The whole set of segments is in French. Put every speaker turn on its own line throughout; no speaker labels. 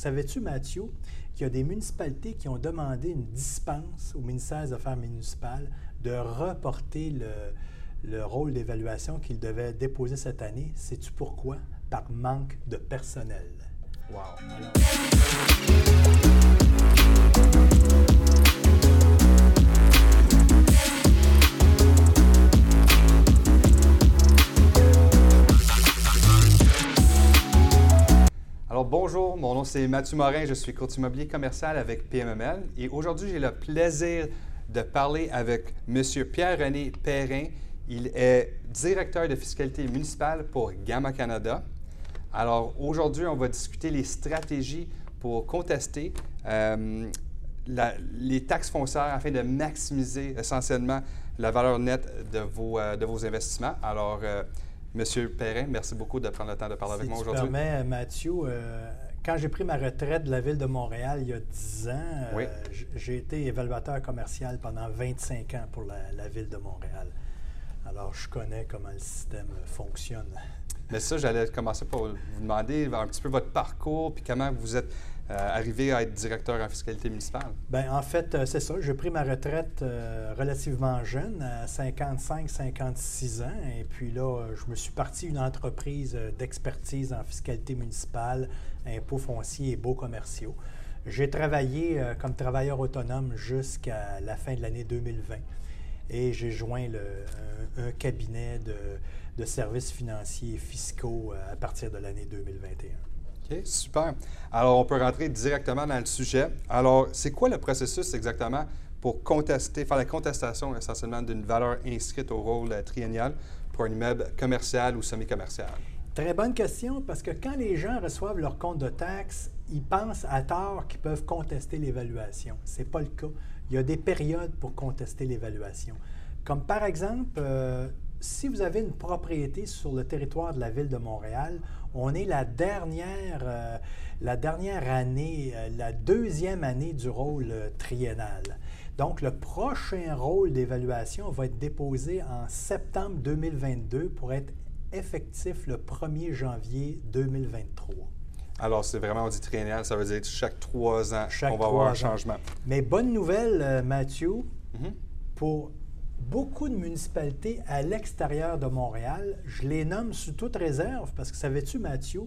Savais-tu, Mathieu, qu'il y a des municipalités qui ont demandé une dispense au ministère des Affaires municipales de reporter le, rôle d'évaluation qu'ils devaient déposer cette année? Sais-tu pourquoi? Par manque de personnel.
Wow. Bonjour, mon nom c'est Mathieu Morin, je suis courtier immobilier commercial avec PMML et aujourd'hui j'ai le plaisir de parler avec M. Pierre-René Perrin. Il est directeur de fiscalité municipale pour Gamma Canada. Alors aujourd'hui, on va discuter les stratégies pour contester euh, les taxes foncières afin de maximiser essentiellement la valeur nette de vos, euh, de vos investissements. Alors, euh, Monsieur Perrin, merci beaucoup de prendre le temps de parler avec moi aujourd'hui.
Si permets, Mathieu, euh, quand j'ai pris ma retraite de la Ville de Montréal il y a 10 ans, euh, j'ai été évaluateur commercial pendant 25 ans pour la, Ville de Montréal. Alors, je connais comment le système fonctionne.
Mais ça, j'allais commencer par vous demander un petit peu votre parcours, puis comment vous êtes euh, arrivé à être directeur en fiscalité municipale?
Bien, en fait, euh, c'est ça. J'ai pris ma retraite euh, relativement jeune, à 55-56 ans. Et puis là, je me suis parti une entreprise d'expertise en fiscalité municipale, impôts fonciers et beaux commerciaux. J'ai travaillé comme travailleur autonome jusqu'à la fin de l'année 2020. Et j'ai joint un, cabinet de, de services financiers et fiscaux à partir de l'année 2021.
Super. Alors, on peut rentrer directement dans le sujet. Alors, c'est quoi le processus exactement pour contester, faire la contestation essentiellement d'une valeur inscrite au rôle triennial pour un immeuble commercial ou semi-commercial?
Très bonne question, parce que quand les gens reçoivent leur compte de taxes, ils pensent à tort qu'ils peuvent contester l'évaluation. Ce n'est pas le cas. Il y a des périodes pour contester l'évaluation. Comme par exemple, euh, si vous avez une propriété sur le territoire de la ville de Montréal, on est la dernière, euh, la dernière année, euh, la deuxième année du rôle euh, triennal. Donc, le prochain rôle d'évaluation va être déposé en septembre 2022 pour être effectif le 1er janvier 2023.
Alors, c'est vraiment, on dit triennal, ça veut dire chaque trois ans, on va avoir un changement.
Mais bonne nouvelle, Mathieu, mm-hmm. pour beaucoup de municipalités à l'extérieur de Montréal, je les nomme sous toute réserve parce que savais-tu, Mathieu,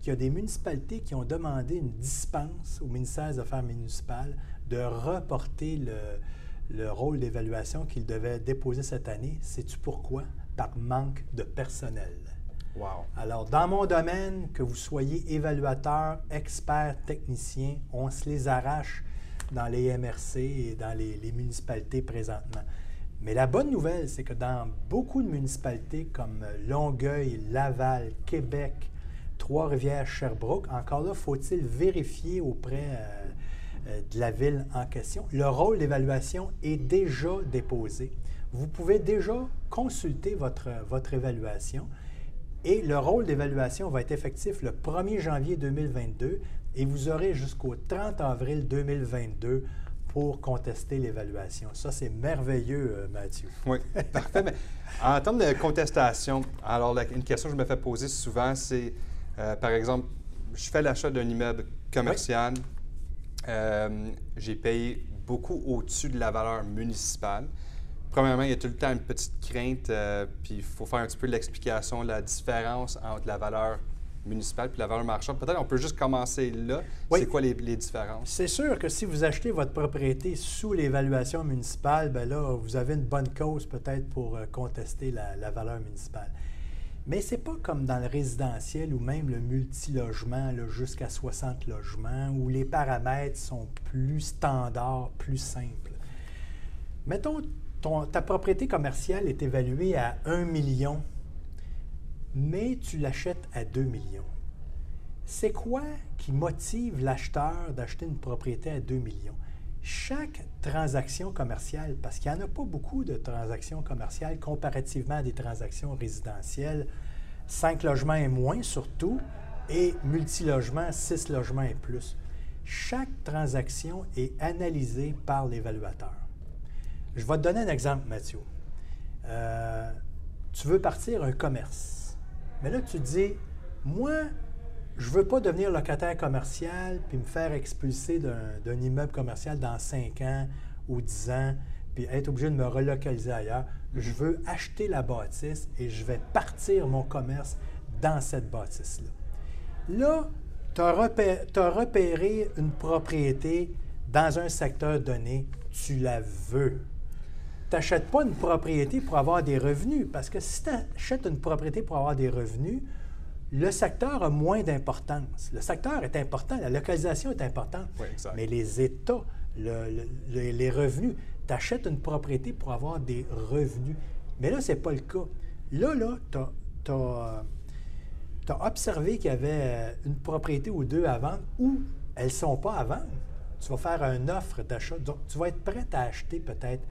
qu'il y a des municipalités qui ont demandé une dispense au ministère des Affaires municipales de reporter le, rôle d'évaluation qu'ils devaient déposer cette année? Sais-tu pourquoi? Par manque de personnel.
Wow.
Alors, dans mon domaine, que vous soyez évaluateur, expert, technicien, on se les arrache dans les MRC et dans les municipalités présentement. Mais la bonne nouvelle, c'est que dans beaucoup de municipalités comme Longueuil, Laval, Québec, Trois-Rivières, Sherbrooke, encore là, faut-il vérifier auprès euh, euh, de la ville en question. Le rôle d'évaluation est déjà déposé. Vous pouvez déjà consulter votre, votre évaluation et le rôle d'évaluation va être effectif le 1er janvier 2022 et vous aurez jusqu'au 30 avril 2022 pour contester l'évaluation. Ça, c'est merveilleux, euh, Mathieu.
Oui, parfait. Mais en termes de contestation, alors une question que je me fais poser souvent, c'est, euh, par exemple, je fais l'achat d'un immeuble commercial, euh, j'ai payé beaucoup au-dessus de la valeur municipale. Premièrement, il y a tout le temps une petite crainte, puis il faut faire un petit peu l'explication, la différence entre la valeur municipale puis la valeur marchande. Peut-être on peut juste commencer là. C'est quoi les, différences?
C'est sûr que si vous achetez votre propriété sous l'évaluation municipale, bien là, vous avez une bonne cause peut-être pour euh, contester la, valeur municipale. Mais ce n'est pas comme dans le résidentiel ou même le multilogement jusqu'à 60 logements où les paramètres sont plus standards, plus simples. Mettons, ta propriété commerciale est évaluée à 1 million mais tu l'achètes à 2 millions. C'est quoi qui motive l'acheteur d'acheter une propriété à 2 millions? Chaque transaction commerciale, parce qu'il n'y en a pas beaucoup de transactions commerciales comparativement à des transactions résidentielles, 5 logements et moins surtout, et multilogements, 6 logements et plus. Chaque transaction est analysée par l'évaluateur. Je vais te donner un exemple, Mathieu. Euh, tu veux partir un commerce mais là, tu dis, moi, je ne veux pas devenir locataire commercial puis me faire expulser d'un immeuble commercial dans 5 ans ou 10 ans, puis être obligé de me relocaliser ailleurs. Je veux acheter la bâtisse et je vais partir mon commerce dans cette bâtisse-là. Là, tu as, repéré une propriété dans un secteur donné, tu la veux. Tu n'achètes pas une propriété pour avoir des revenus, parce que si tu achètes une propriété pour avoir des revenus, le secteur a moins d'importance. Le secteur est important, la localisation est importante, mais les États, les revenus, tu achètes une propriété pour avoir des revenus. Mais là, ce n'est pas le cas. Là, là, tu as, as, observé qu'il y avait euh, une propriété ou deux à vendre ou elles ne sont pas à vendre. Tu vas faire une offre d'achat. Donc, tu vas être prêt à acheter peut-être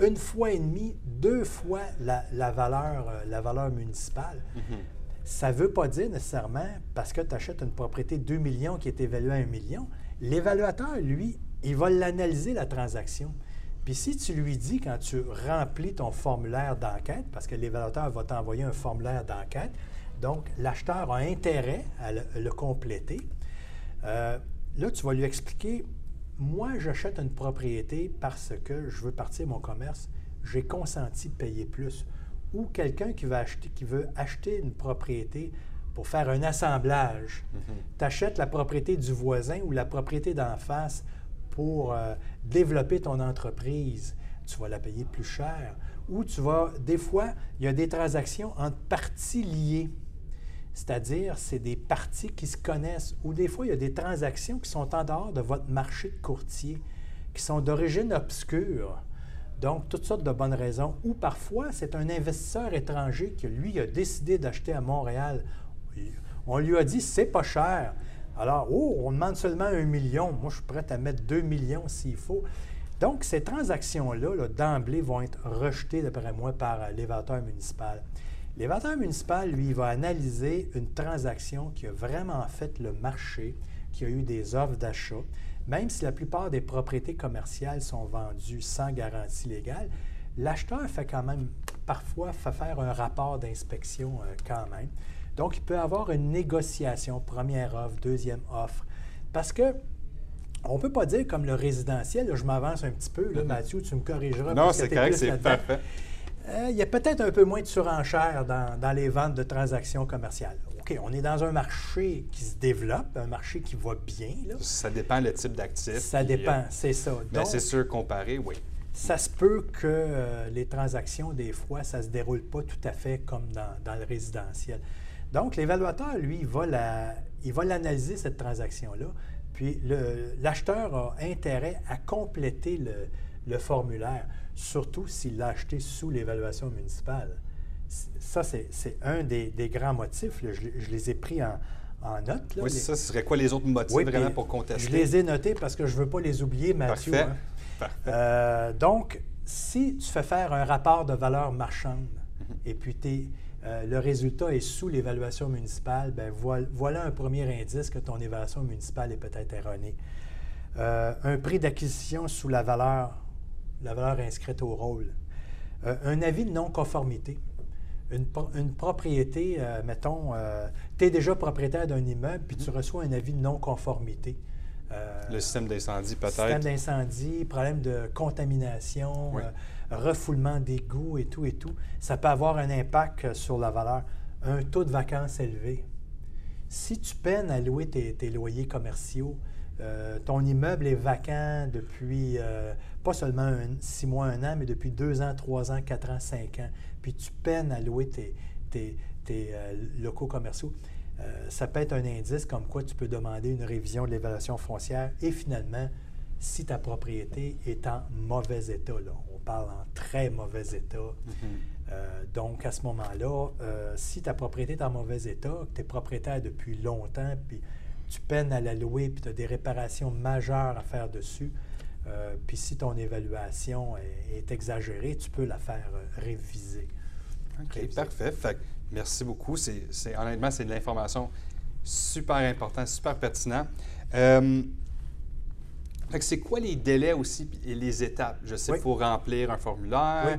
une fois et demie, deux fois la, valeur, euh, la valeur municipale. Mm-hmm. Ça ne veut pas dire nécessairement, parce que tu achètes une propriété de 2 millions qui est évaluée à 1 million, l'évaluateur, lui, il va l'analyser, la transaction. Puis si tu lui dis, quand tu remplis ton formulaire d'enquête, parce que l'évaluateur va t'envoyer un formulaire d'enquête, donc l'acheteur a intérêt à le, compléter, euh, là, tu vas lui expliquer, moi, j'achète une propriété parce que je veux partir mon commerce, j'ai consenti de payer plus. Ou quelqu'un qui, acheter, qui veut acheter une propriété pour faire un assemblage. Mm-hmm. Tu achètes la propriété du voisin ou la propriété d'en face pour euh, développer ton entreprise, tu vas la payer plus cher. Ou tu vas, des fois, il y a des transactions entre parties liées. C'est-à-dire, c'est des parties qui se connaissent. Ou des fois, il y a des transactions qui sont en dehors de votre marché de courtier, qui sont d'origine obscure. Donc, toutes sortes de bonnes raisons. Ou parfois, c'est un investisseur étranger qui, lui, a décidé d'acheter à Montréal. On lui a dit, c'est pas cher. Alors, oh, on demande seulement un million. Moi, je suis prêt à mettre deux millions s'il faut. Donc, ces transactions-là, d'emblée, vont être rejetées, d'après moi, par euh, l'évaluateur municipal. L'évaluateur municipal, lui, va analyser une transaction qui a vraiment fait le marché, qui a eu des offres d'achat, même si la plupart des propriétés commerciales sont vendues sans garantie légale, l'acheteur fait quand même parfois faire un rapport d'inspection euh, quand même. Donc, il peut avoir une négociation, première offre, deuxième offre, parce que on ne peut pas dire comme le résidentiel, je m'avance un petit peu, là, mm-hmm. Mathieu, tu me corrigeras.
Non, c'est correct, c'est parfait.
Euh, il y a peut-être un peu moins de surenchère dans, les ventes de transactions commerciales. OK, on est dans un marché qui se développe, un marché qui va bien.
Ça dépend le type d'actif.
Ça dépend, euh, c'est ça.
Mais c'est sûr, comparé, oui.
Ça se peut que euh, les transactions, des fois, ça ne se déroule pas tout à fait comme dans le résidentiel. Donc, l'évaluateur, lui, il va, l'analyser, cette transaction-là, puis l'acheteur a intérêt à compléter le, formulaire, surtout s'il l'a acheté sous l'évaluation municipale. Ça, c'est un des, grands motifs. Je, les ai pris en, note.
oui, ça, ce serait quoi les autres motifs vraiment pour contester?
Je les ai notés parce que je ne veux pas les oublier, Mathieu.
Parfait.
Hein. Euh, donc, si tu fais faire un rapport de valeur marchande mhm. et puis euh, le résultat est sous l'évaluation municipale, ben voilà, un premier indice que ton évaluation municipale est peut-être erronée. Euh, un prix d'acquisition sous la valeur, la valeur inscrite au rôle. Euh, un avis de non-conformité. Une, propriété, mettons, tu es déjà propriétaire d'un immeuble, puis tu mm-hmm. reçois un avis de non-conformité.
le système d'incendie, peut-être.
Système d'incendie, problème de contamination refoulement d'égouts et tout et tout, ça peut avoir un impact sur la valeur. Un taux de vacances élevé. Si tu peines à louer tes, loyers commerciaux, euh, ton immeuble est vacant depuis euh, pas seulement six mois, un an, mais depuis deux ans, trois ans, quatre ans, cinq ans, puis tu peines à louer tes, euh, locaux commerciaux, ça peut être un indice comme quoi tu peux demander une révision de l'évaluation foncière et finalement, si ta propriété est en mauvais état, là, parle en très mauvais état. Mm-hmm. Donc, à ce moment-là, si ta propriété est en mauvais état, que tu es propriétaire depuis longtemps, puis tu peines à la louer, puis tu as des réparations majeures à faire dessus, euh, puis si ton évaluation est, exagérée, tu peux la faire réviser.
OK, parfait. merci beaucoup. C'est, honnêtement, c'est de l'information super importante, super pertinent c'est quoi les délais aussi et les étapes? Je sais, qu'il faut remplir un formulaire.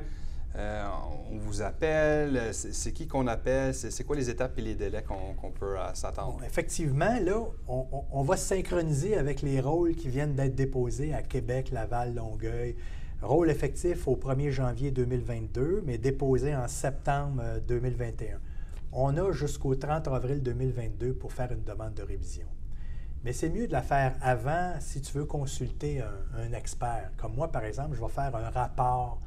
Euh, on vous appelle? C'est qui qu'on appelle? C'est quoi les étapes et les délais qu'on peut s'attendre?
effectivement, là, on, va se synchroniser avec les rôles qui viennent d'être déposés à Québec, Laval, Longueuil. Rôle effectif au 1er janvier 2022, mais déposé en septembre 2021. On a jusqu'au 30 avril 2022 pour faire une demande de révision. Mais c'est mieux de la faire avant si tu veux consulter un, expert. Comme moi, par exemple, je vais faire un rapport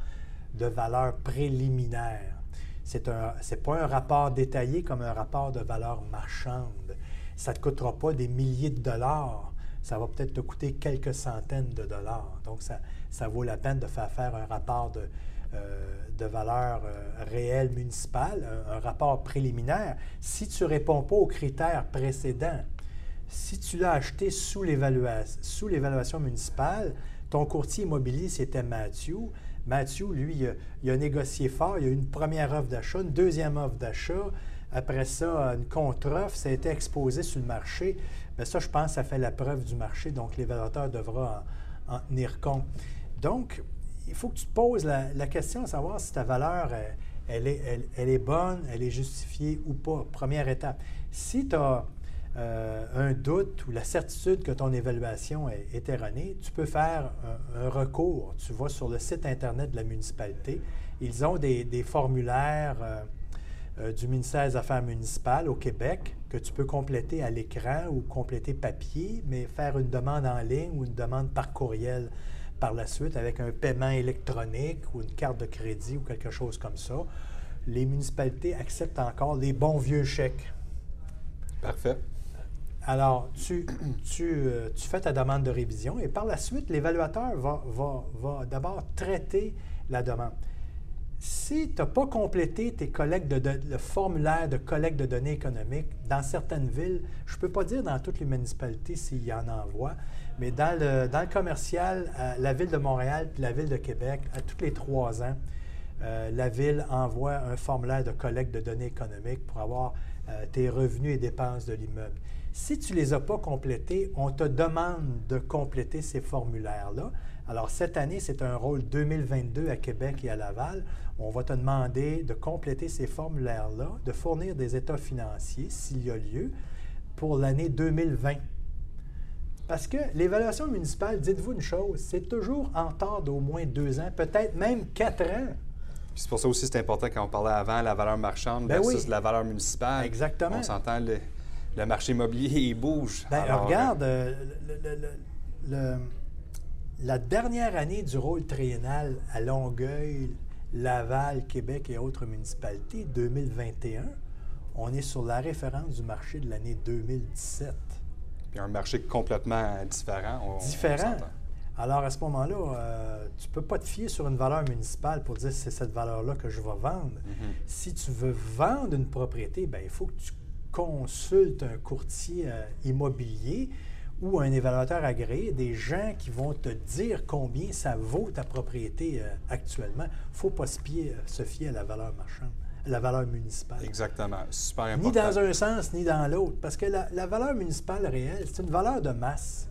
de valeur préliminaire. Ce n'est pas un rapport détaillé comme un rapport de valeur marchande. Ça ne te coûtera pas des milliers de dollars. Ça va peut-être te coûter quelques centaines de dollars. Donc, ça, ça vaut la peine de faire faire un rapport de, euh, de valeur euh, réelle municipale, un, rapport préliminaire, si tu ne réponds pas aux critères précédents, si tu l'as acheté sous l'évaluation municipale, ton courtier immobilier, c'était Matthew. Matthew, lui, il a, négocié fort. Il y a eu une première offre d'achat, une deuxième offre d'achat. Après ça, une contre-offre. Ça a été exposé sur le marché. Mais ça, je pense, ça fait la preuve du marché. Donc, l'évaluateur devra en, en tenir compte. Donc, il faut que tu te poses la, question de savoir si ta valeur, elle, est, elle, est, bonne, elle est justifiée ou pas. Première étape. Si tu as euh, un doute ou la certitude que ton évaluation est, erronée, tu peux faire un, recours. Tu vas sur le site Internet de la municipalité. Ils ont des, formulaires euh, du ministère des Affaires municipales au Québec que tu peux compléter à l'écran ou compléter papier, mais faire une demande en ligne ou une demande par courriel par la suite avec un paiement électronique ou une carte de crédit ou quelque chose comme ça. Les municipalités acceptent encore les bons vieux chèques.
Parfait.
Alors, tu, euh, tu, fais ta demande de révision et par la suite, l'évaluateur va, d'abord traiter la demande. Si tu n'as pas complété tes collectes de, le formulaire de collecte de données économiques, dans certaines villes, je ne peux pas dire dans toutes les municipalités s'il y en envoie, mais dans le, commercial, la Ville de Montréal puis la Ville de Québec, à tous les trois ans, euh, la Ville envoie un formulaire de collecte de données économiques pour avoir euh, tes revenus et dépenses de l'immeuble. Si tu ne les as pas complétés, on te demande de compléter ces formulaires-là. Alors, cette année, c'est un rôle 2022 à Québec et à Laval. On va te demander de compléter ces formulaires-là, de fournir des états financiers, s'il y a lieu, pour l'année 2020. Parce que l'évaluation municipale, dites-vous une chose, c'est toujours en temps d'au moins deux ans, peut-être même quatre ans.
C'est pour ça aussi c'est important quand on parlait avant la valeur marchande ben versus la valeur municipale.
Exactement.
On s'entend, le, marché immobilier, il bouge.
Bien, regarde, euh, la dernière année du rôle triennal à Longueuil, Laval, Québec et autres municipalités, 2021, on est sur la référence du marché de l'année 2017
puis un marché complètement différent.
différent. Alors, à ce moment-là, euh, tu ne peux pas te fier sur une valeur municipale pour dire c'est cette valeur-là que je vais vendre. Mm-hmm. Si tu veux vendre une propriété, bien, il faut que tu consultes un courtier euh, immobilier ou un évaluateur agréé, des gens qui vont te dire combien ça vaut ta propriété euh, actuellement. Il ne faut pas se, se fier à la valeur marchande la valeur municipale.
Exactement. Super important.
Ni dans un sens, ni dans l'autre. Parce que la, valeur municipale réelle, c'est une valeur de masse.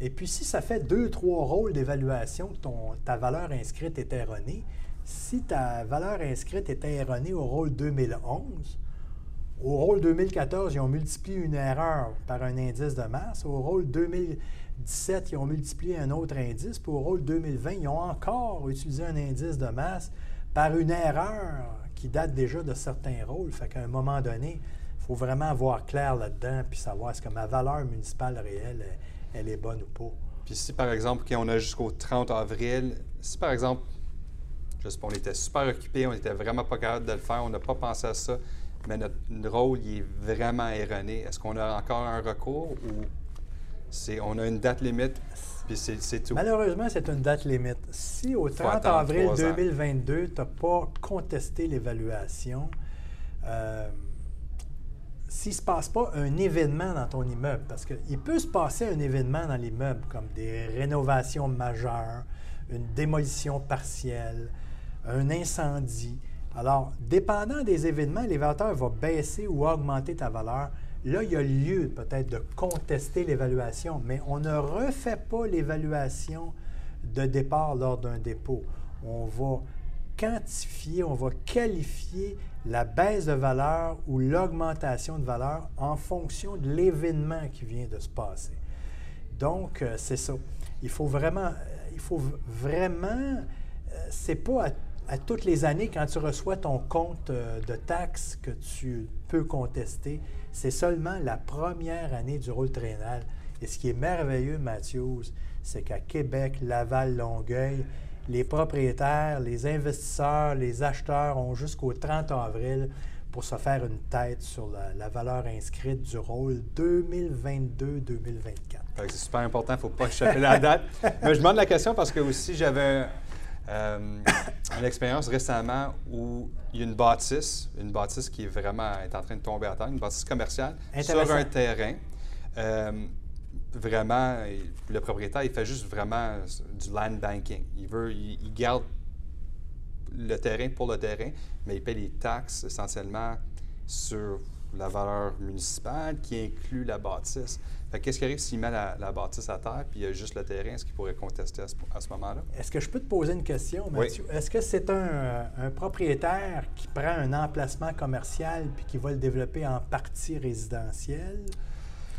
Et puis, si ça fait deux, trois rôles d'évaluation que ton, ta valeur inscrite est erronée, si ta valeur inscrite était erronée au rôle 2011, au rôle 2014, ils ont multiplié une erreur par un indice de masse. Au rôle 2017, ils ont multiplié un autre indice. Puis au rôle 2020, ils ont encore utilisé un indice de masse par une erreur qui date déjà de certains rôles. Fait qu'à un moment donné, il faut vraiment avoir clair là-dedans puis savoir est-ce que ma valeur municipale réelle, elle, est bonne ou pas.
Puis si, par exemple, on a jusqu'au 30 avril, si, par exemple, je sais pas, on était super occupé, on n'était vraiment pas capable de le faire, on n'a pas pensé à ça, mais notre rôle, il est vraiment erroné. Est-ce qu'on a encore un recours ou c'est, on a une date limite
Malheureusement, c'est une date limite. Si au 30 avril 2022, tu n'as pas contesté l'évaluation, euh, s'il ne se passe pas un événement dans ton immeuble, parce qu'il peut se passer un événement dans l'immeuble, comme des rénovations majeures, une démolition partielle, un incendie. Alors, dépendant des événements, l'évaluateur va baisser ou augmenter ta valeur Là, il y a lieu peut-être de contester l'évaluation, mais on ne refait pas l'évaluation de départ lors d'un dépôt. On va quantifier, on va qualifier la baisse de valeur ou l'augmentation de valeur en fonction de l'événement qui vient de se passer. Donc, euh, c'est ça. Il faut vraiment, euh, il faut vraiment, euh, c'est pas à, à, toutes les années quand tu reçois ton compte de taxes que tu peux contester. C'est seulement la première année du rôle traînal. Et ce qui est merveilleux, Matthews, c'est qu'à Québec, Laval, Longueuil, les propriétaires, les investisseurs, les acheteurs ont jusqu'au 30 avril pour se faire une tête sur la, valeur inscrite du rôle 2022-2024.
C'est super important, il ne faut pas échapper la date. Mais je demande la question parce que aussi j'avais euh, une expérience récemment où il y a une bâtisse, une bâtisse qui est vraiment est en train de tomber à terre, une bâtisse commerciale sur un terrain. Euh, vraiment, le propriétaire, il fait juste vraiment du land banking. Il veut, il, garde le terrain pour le terrain, mais il paie les taxes essentiellement sur la valeur municipale qui inclut la bâtisse. Qu'est-ce qui arrive s'il met la, bâtisse à terre puis il y a juste le terrain? Est-ce qu'il pourrait contester à ce, moment-là?
Est-ce que je peux te poser une question, Mathieu? Est-ce que c'est un, un, propriétaire qui prend un emplacement commercial puis qui va le développer en partie résidentielle?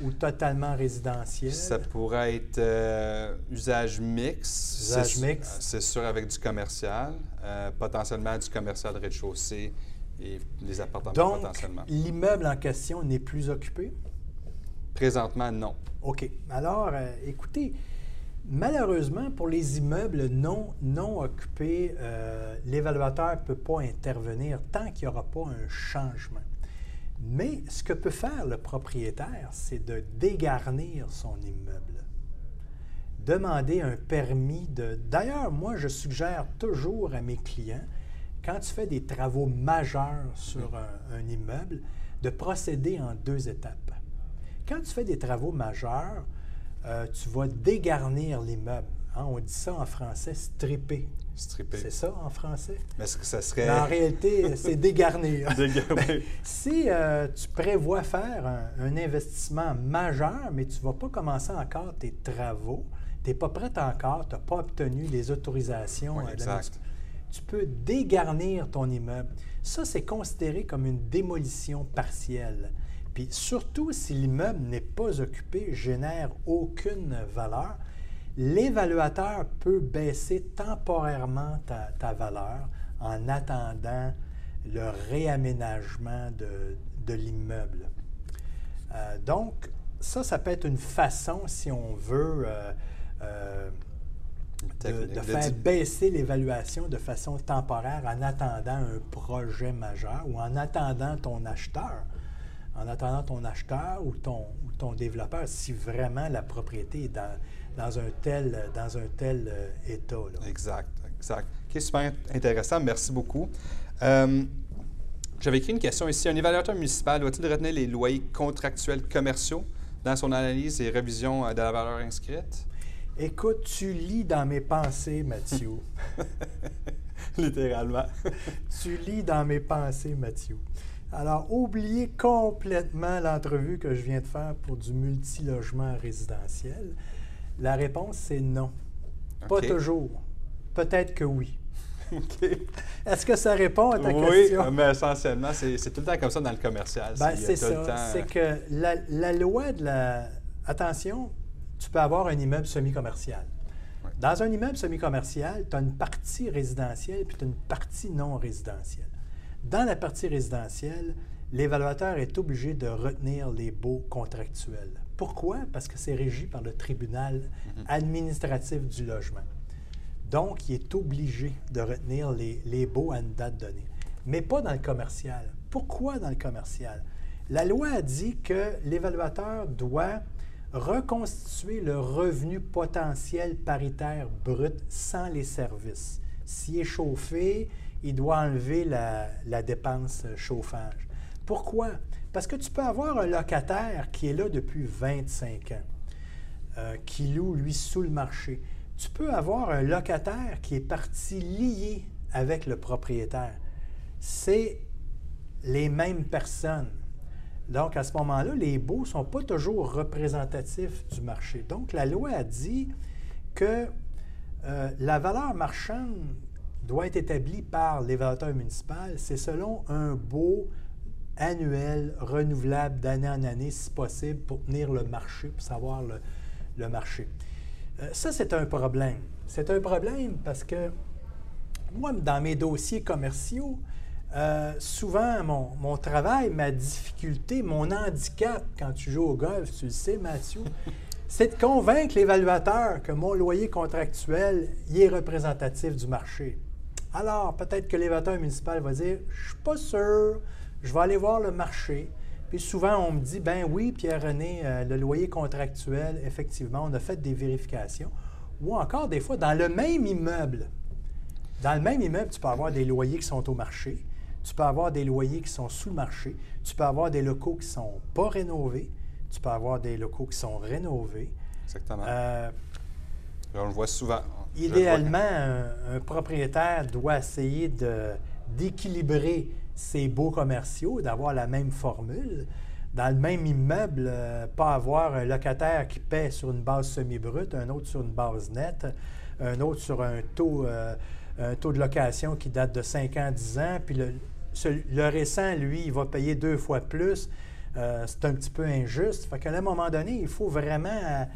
ou totalement résidentiel?
Ça pourrait être euh, usage mix.
Usage mix.
C'est sûr avec du commercial, euh, potentiellement du commercial rez-de-chaussée et les appartements
Donc,
potentiellement.
l'immeuble en question n'est plus occupé?
Présentement, non.
OK. Alors, euh, écoutez, malheureusement, pour les immeubles non, non occupés, l'évaluateur ne peut pas intervenir tant qu'il n'y aura pas un changement. Mais ce que peut faire le propriétaire, c'est de dégarnir son immeuble. Demander un permis de... D'ailleurs, moi, je suggère toujours à mes clients, quand tu fais des travaux majeurs sur un, immeuble, de procéder en deux étapes. Quand tu fais des travaux majeurs, euh, tu vas dégarnir l'immeuble. Hein, on dit ça en français, stripper. C'est ça en français?
Mais ce que ça serait.
en réalité, c'est dégarnir. dégarnir. si euh, tu prévois faire un, investissement majeur, mais tu ne vas pas commencer encore tes travaux, tu n'es pas prêt encore, tu n'as pas obtenu les autorisations.
Oui, exact.
tu peux dégarnir ton immeuble. Ça, c'est considéré comme une démolition partielle. Puis surtout si l'immeuble n'est pas occupé, génère aucune valeur, l'évaluateur peut baisser temporairement ta, valeur en attendant le réaménagement de, l'immeuble. Euh, donc, ça, ça peut être une façon, si on veut, euh, euh, de, faire baisser l'évaluation de façon temporaire en attendant un projet majeur ou en attendant ton acheteur en attendant ton acheteur ou ton, ou ton développeur si vraiment la propriété est dans, dans un tel, dans un tel euh, état.
Exact, exact. OK, super intéressant. Merci beaucoup. Euh, j'avais écrit une question ici. Un évaluateur municipal doit-il retenir les loyers contractuels commerciaux dans son analyse et révision euh, de la valeur inscrite?
Écoute, tu lis dans mes pensées, Mathieu.
Littéralement.
tu lis dans mes pensées, Mathieu. Alors, oubliez complètement l'entrevue que je viens de faire pour du multilogement résidentiel. La réponse, c'est non. Pas toujours. Peut-être que oui. Est-ce que ça répond à ta question?
Oui, mais essentiellement, c'est tout le temps comme ça dans le commercial.
Ben, c'est ça. C'est que la, loi de la... Attention, tu peux avoir un immeuble semi-commercial. Dans un immeuble semi-commercial, tu as une partie résidentielle puis tu as une partie non résidentielle. Dans la partie résidentielle, l'évaluateur est obligé de retenir les baux contractuels. Pourquoi? Parce que c'est régi par le tribunal mhm. administratif du logement. Donc, il est obligé de retenir les, les baux à une date donnée, mais pas dans le commercial. Pourquoi dans le commercial? La loi a dit que l'évaluateur doit reconstituer le revenu potentiel paritaire brut sans les services. S'il est chauffé, il doit enlever la, dépense chauffage. Pourquoi? Parce que tu peux avoir un locataire qui est là depuis 25 ans, euh, qui loue, lui, sous le marché. Tu peux avoir un locataire qui est parti lié avec le propriétaire. C'est les mêmes personnes. Donc, à ce moment-là, les baux ne sont pas toujours représentatifs du marché. Donc, la loi a dit que euh, la valeur marchande doit être établi par l'évaluateur municipal, c'est selon un beau annuel renouvelable d'année en année, si possible, pour tenir le marché, pour savoir le, marché. Euh, ça, c'est un problème. C'est un problème parce que moi, dans mes dossiers commerciaux, euh, souvent, mon, mon, travail, ma difficulté, mon handicap quand tu joues au golf, tu le sais, Mathieu, c'est de convaincre l'évaluateur que mon loyer contractuel y est représentatif du marché. Alors, peut-être que l'évaluateur municipal va dire Je ne suis pas sûr, je vais aller voir le marché. Puis souvent, on me dit Ben oui, Pierre-René, euh, le loyer contractuel, effectivement, on a fait des vérifications. Ou encore, des fois, dans le même immeuble, dans le même immeuble, tu peux avoir des loyers qui sont au marché, tu peux avoir des loyers qui sont sous le marché, tu peux avoir des locaux qui ne sont pas rénovés, tu peux avoir des locaux qui sont rénovés.
Exactement. Euh, on le voit souvent.
Idéalement, un, propriétaire doit essayer d'équilibrer ses beaux commerciaux, d'avoir la même formule. Dans le même immeuble, euh, pas avoir un locataire qui paie sur une base semi-brute, un autre sur une base nette, un autre sur un taux, euh, de location qui date de 5 ans, 10 ans, puis le, le récent, lui, il va payer deux fois plus. Euh, c'est un petit peu injuste. Fait qu'à un moment donné, il faut vraiment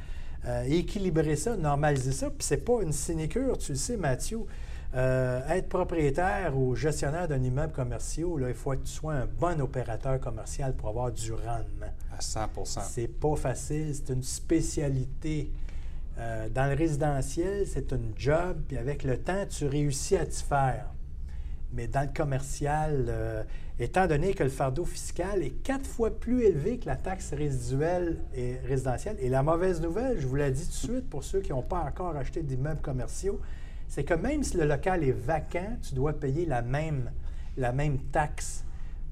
euh, équilibrer ça, normaliser ça. Puis c'est pas une sinécure, tu le sais, Mathieu. Euh, être propriétaire ou gestionnaire d'un immeuble commercial, là, il faut que tu sois un bon opérateur commercial pour avoir du rendement.
À 100%
C'est pas facile, c'est une spécialité. dans le résidentiel, c'est un job, puis avec le temps, tu réussis à t'y faire. Mais dans le commercial, étant donné que le fardeau fiscal est quatre fois plus élevé que la taxe résiduelle et résidentielle. Et la mauvaise nouvelle, je vous l'ai dit tout de suite pour ceux qui n'ont pas encore acheté d'immeubles commerciaux, c'est que même si le local est vacant, tu dois payer la même, la même taxe.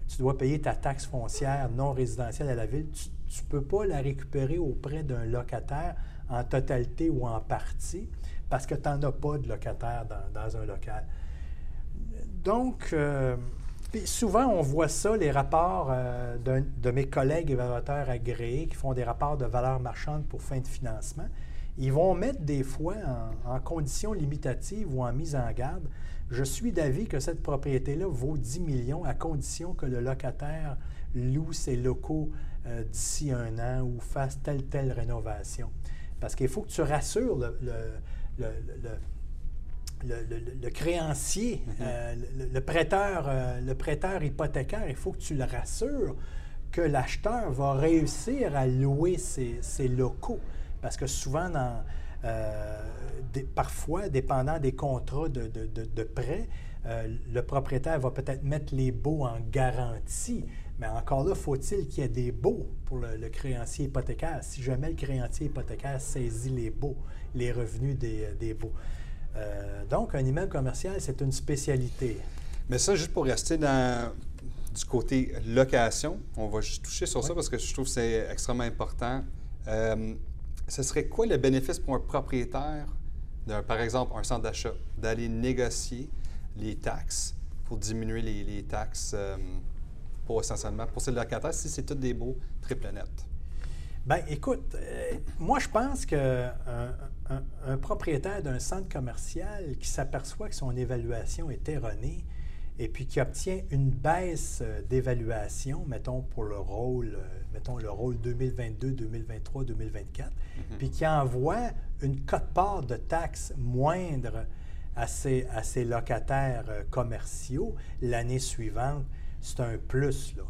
Tu dois payer ta taxe foncière non résidentielle à la ville. Tu ne peux pas la récupérer auprès d'un locataire en totalité ou en partie parce que tu n'en as pas de locataire dans, un local. Donc, euh, souvent, on voit ça, les rapports euh, de mes collègues évaluateurs agréés qui font des rapports de valeur marchande pour fin de financement. Ils vont mettre des fois en, conditions limitatives ou en mise en garde. Je suis d'avis que cette propriété-là vaut 10 millions à condition que le locataire loue ses locaux euh, d'ici un an ou fasse telle telle rénovation. Parce qu'il faut que tu rassures le le, créancier, mhm. euh, le, prêteur, euh, le prêteur hypothécaire, il faut que tu le rassures que l'acheteur va réussir à louer ses, locaux. Parce que souvent, dans, euh, parfois, dépendant des contrats de, prêt, le propriétaire va peut-être mettre les baux en garantie. Mais encore là, faut-il qu'il y ait des baux pour le, créancier hypothécaire? Si jamais le créancier hypothécaire saisit les baux, les revenus des, des baux. Euh, donc, un immeuble commercial, c'est une spécialité.
Mais ça, juste pour rester dans du côté location, on va juste toucher sur ça parce que je trouve que c'est extrêmement important. Euh, ce serait quoi le bénéfice pour un propriétaire, par exemple un centre d'achat, d'aller négocier les taxes pour diminuer les, taxes euh, pour essentiellement pour ces locataires si c'est tous des beaux triple nets?
Bien, écoute, moi, je pense qu'un un, propriétaire d'un centre commercial qui s'aperçoit que son évaluation est erronée et puis qui obtient une baisse euh, d'évaluation, mettons pour le rôle, euh, mettons le rôle 2022, 2023, 2024, puis qui envoie une cote-part de taxes moindre à ses, à ses locataires euh, commerciaux l'année suivante, c'est un plus, là.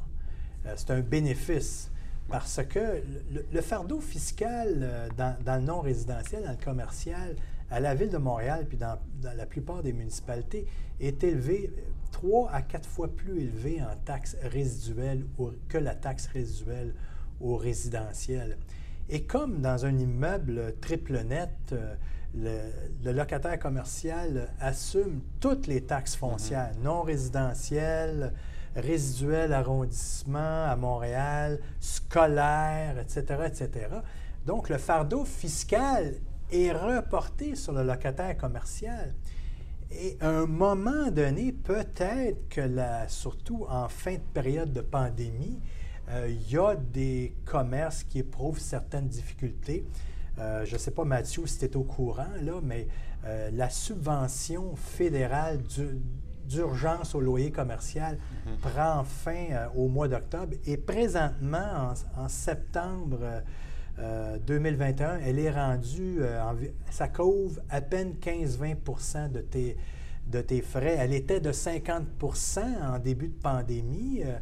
c'est un bénéfice. Parce que le, fardeau fiscal euh, dans, le non-résidentiel, dans le commercial, à la ville de Montréal, puis dans, la plupart des municipalités, est élevé trois à quatre fois plus élevé en taxes résiduelles que la taxe résiduelle au résidentiel. Et comme dans un immeuble triple net, euh, le, locataire commercial assume toutes les taxes foncières, mm-hmm. non résidentielles, résiduel arrondissement à Montréal, scolaire, etc., etc. Donc, le fardeau fiscal est reporté sur le locataire commercial. Et à un moment donné, peut-être que, la, surtout en fin de période de pandémie, euh, il y a des commerces qui éprouvent certaines difficultés. je ne sais pas, Mathieu, si tu es au courant, là, mais la subvention fédérale d'urgence au loyer commercial mhm. prend fin au mois d'octobre et présentement, en, septembre 2021, elle est rendue, ça couvre à peine 15-20 de tes de tes frais. Elle était de 50% en début de pandémie euh,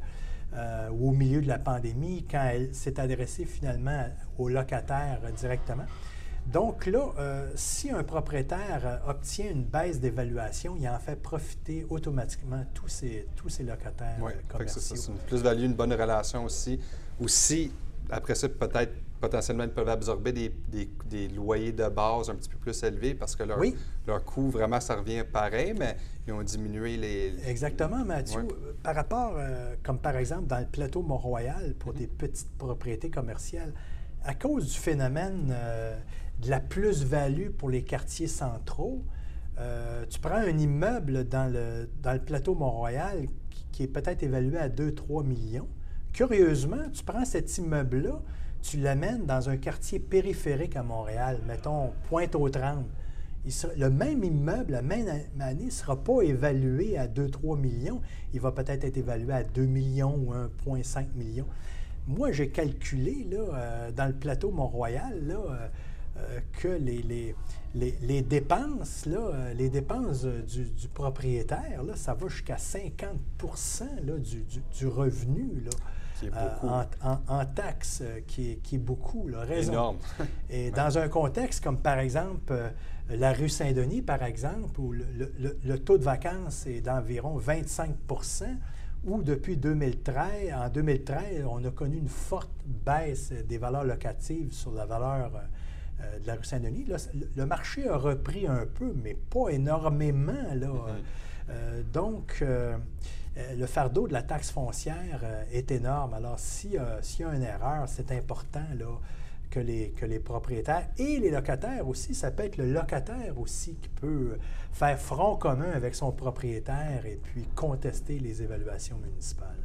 euh, ou au milieu de la pandémie quand elle s'est adressée finalement aux locataires directement. Donc là, euh, si un propriétaire obtient une baisse d'évaluation, il en fait profiter automatiquement tous ses, tous ses locataires
oui,
commerciaux.
C'est une plus-value, une bonne relation aussi. Aussi, après ça, peut-être potentiellement, ils peuvent absorber des, loyers de base un petit peu plus élevés parce que leur, leur coût, vraiment, ça revient pareil, mais ils ont diminué les...
Exactement, Mathieu. Par rapport, euh, comme par exemple dans le plateau Mont-Royal, pour des petites propriétés commerciales, à cause du phénomène euh, de la plus-value pour les quartiers centraux, euh, tu prends un immeuble dans le, dans le plateau Mont-Royal qui, est peut-être évalué à 2-3 millions. Curieusement, tu prends cet immeuble-là, tu l'amènes dans un quartier périphérique à Montréal, mettons Pointe-aux-Trembles, le même immeuble, la même année, ne sera pas évalué à 2-3 millions. Il va peut-être être évalué à 2 millions ou 1,5 million. Moi, j'ai calculé là, euh, dans le plateau Mont-Royal euh, euh, que les, les, dépenses, là, les dépenses du, propriétaire, là, ça va jusqu'à 50 là, du, du, revenu. Là.
Euh,
en, taxes, euh, qui, est, qui est beaucoup. Là,
raison. Énorme.
Et dans un contexte comme, par exemple, euh, la rue Saint-Denis, par exemple, où le, taux de vacances est d'environ 25% où depuis 2013, en 2013, on a connu une forte baisse des valeurs locatives sur la valeur de la rue Saint-Denis. Le marché a repris un peu, mais pas énormément. Là. Mm-hmm. donc, euh, le fardeau de la taxe foncière euh, est énorme. Alors, s'il y a une erreur, c'est important là, que, les, que les propriétaires et les locataires aussi, ça peut être le locataire aussi qui peut faire front commun avec son propriétaire et puis contester les évaluations municipales.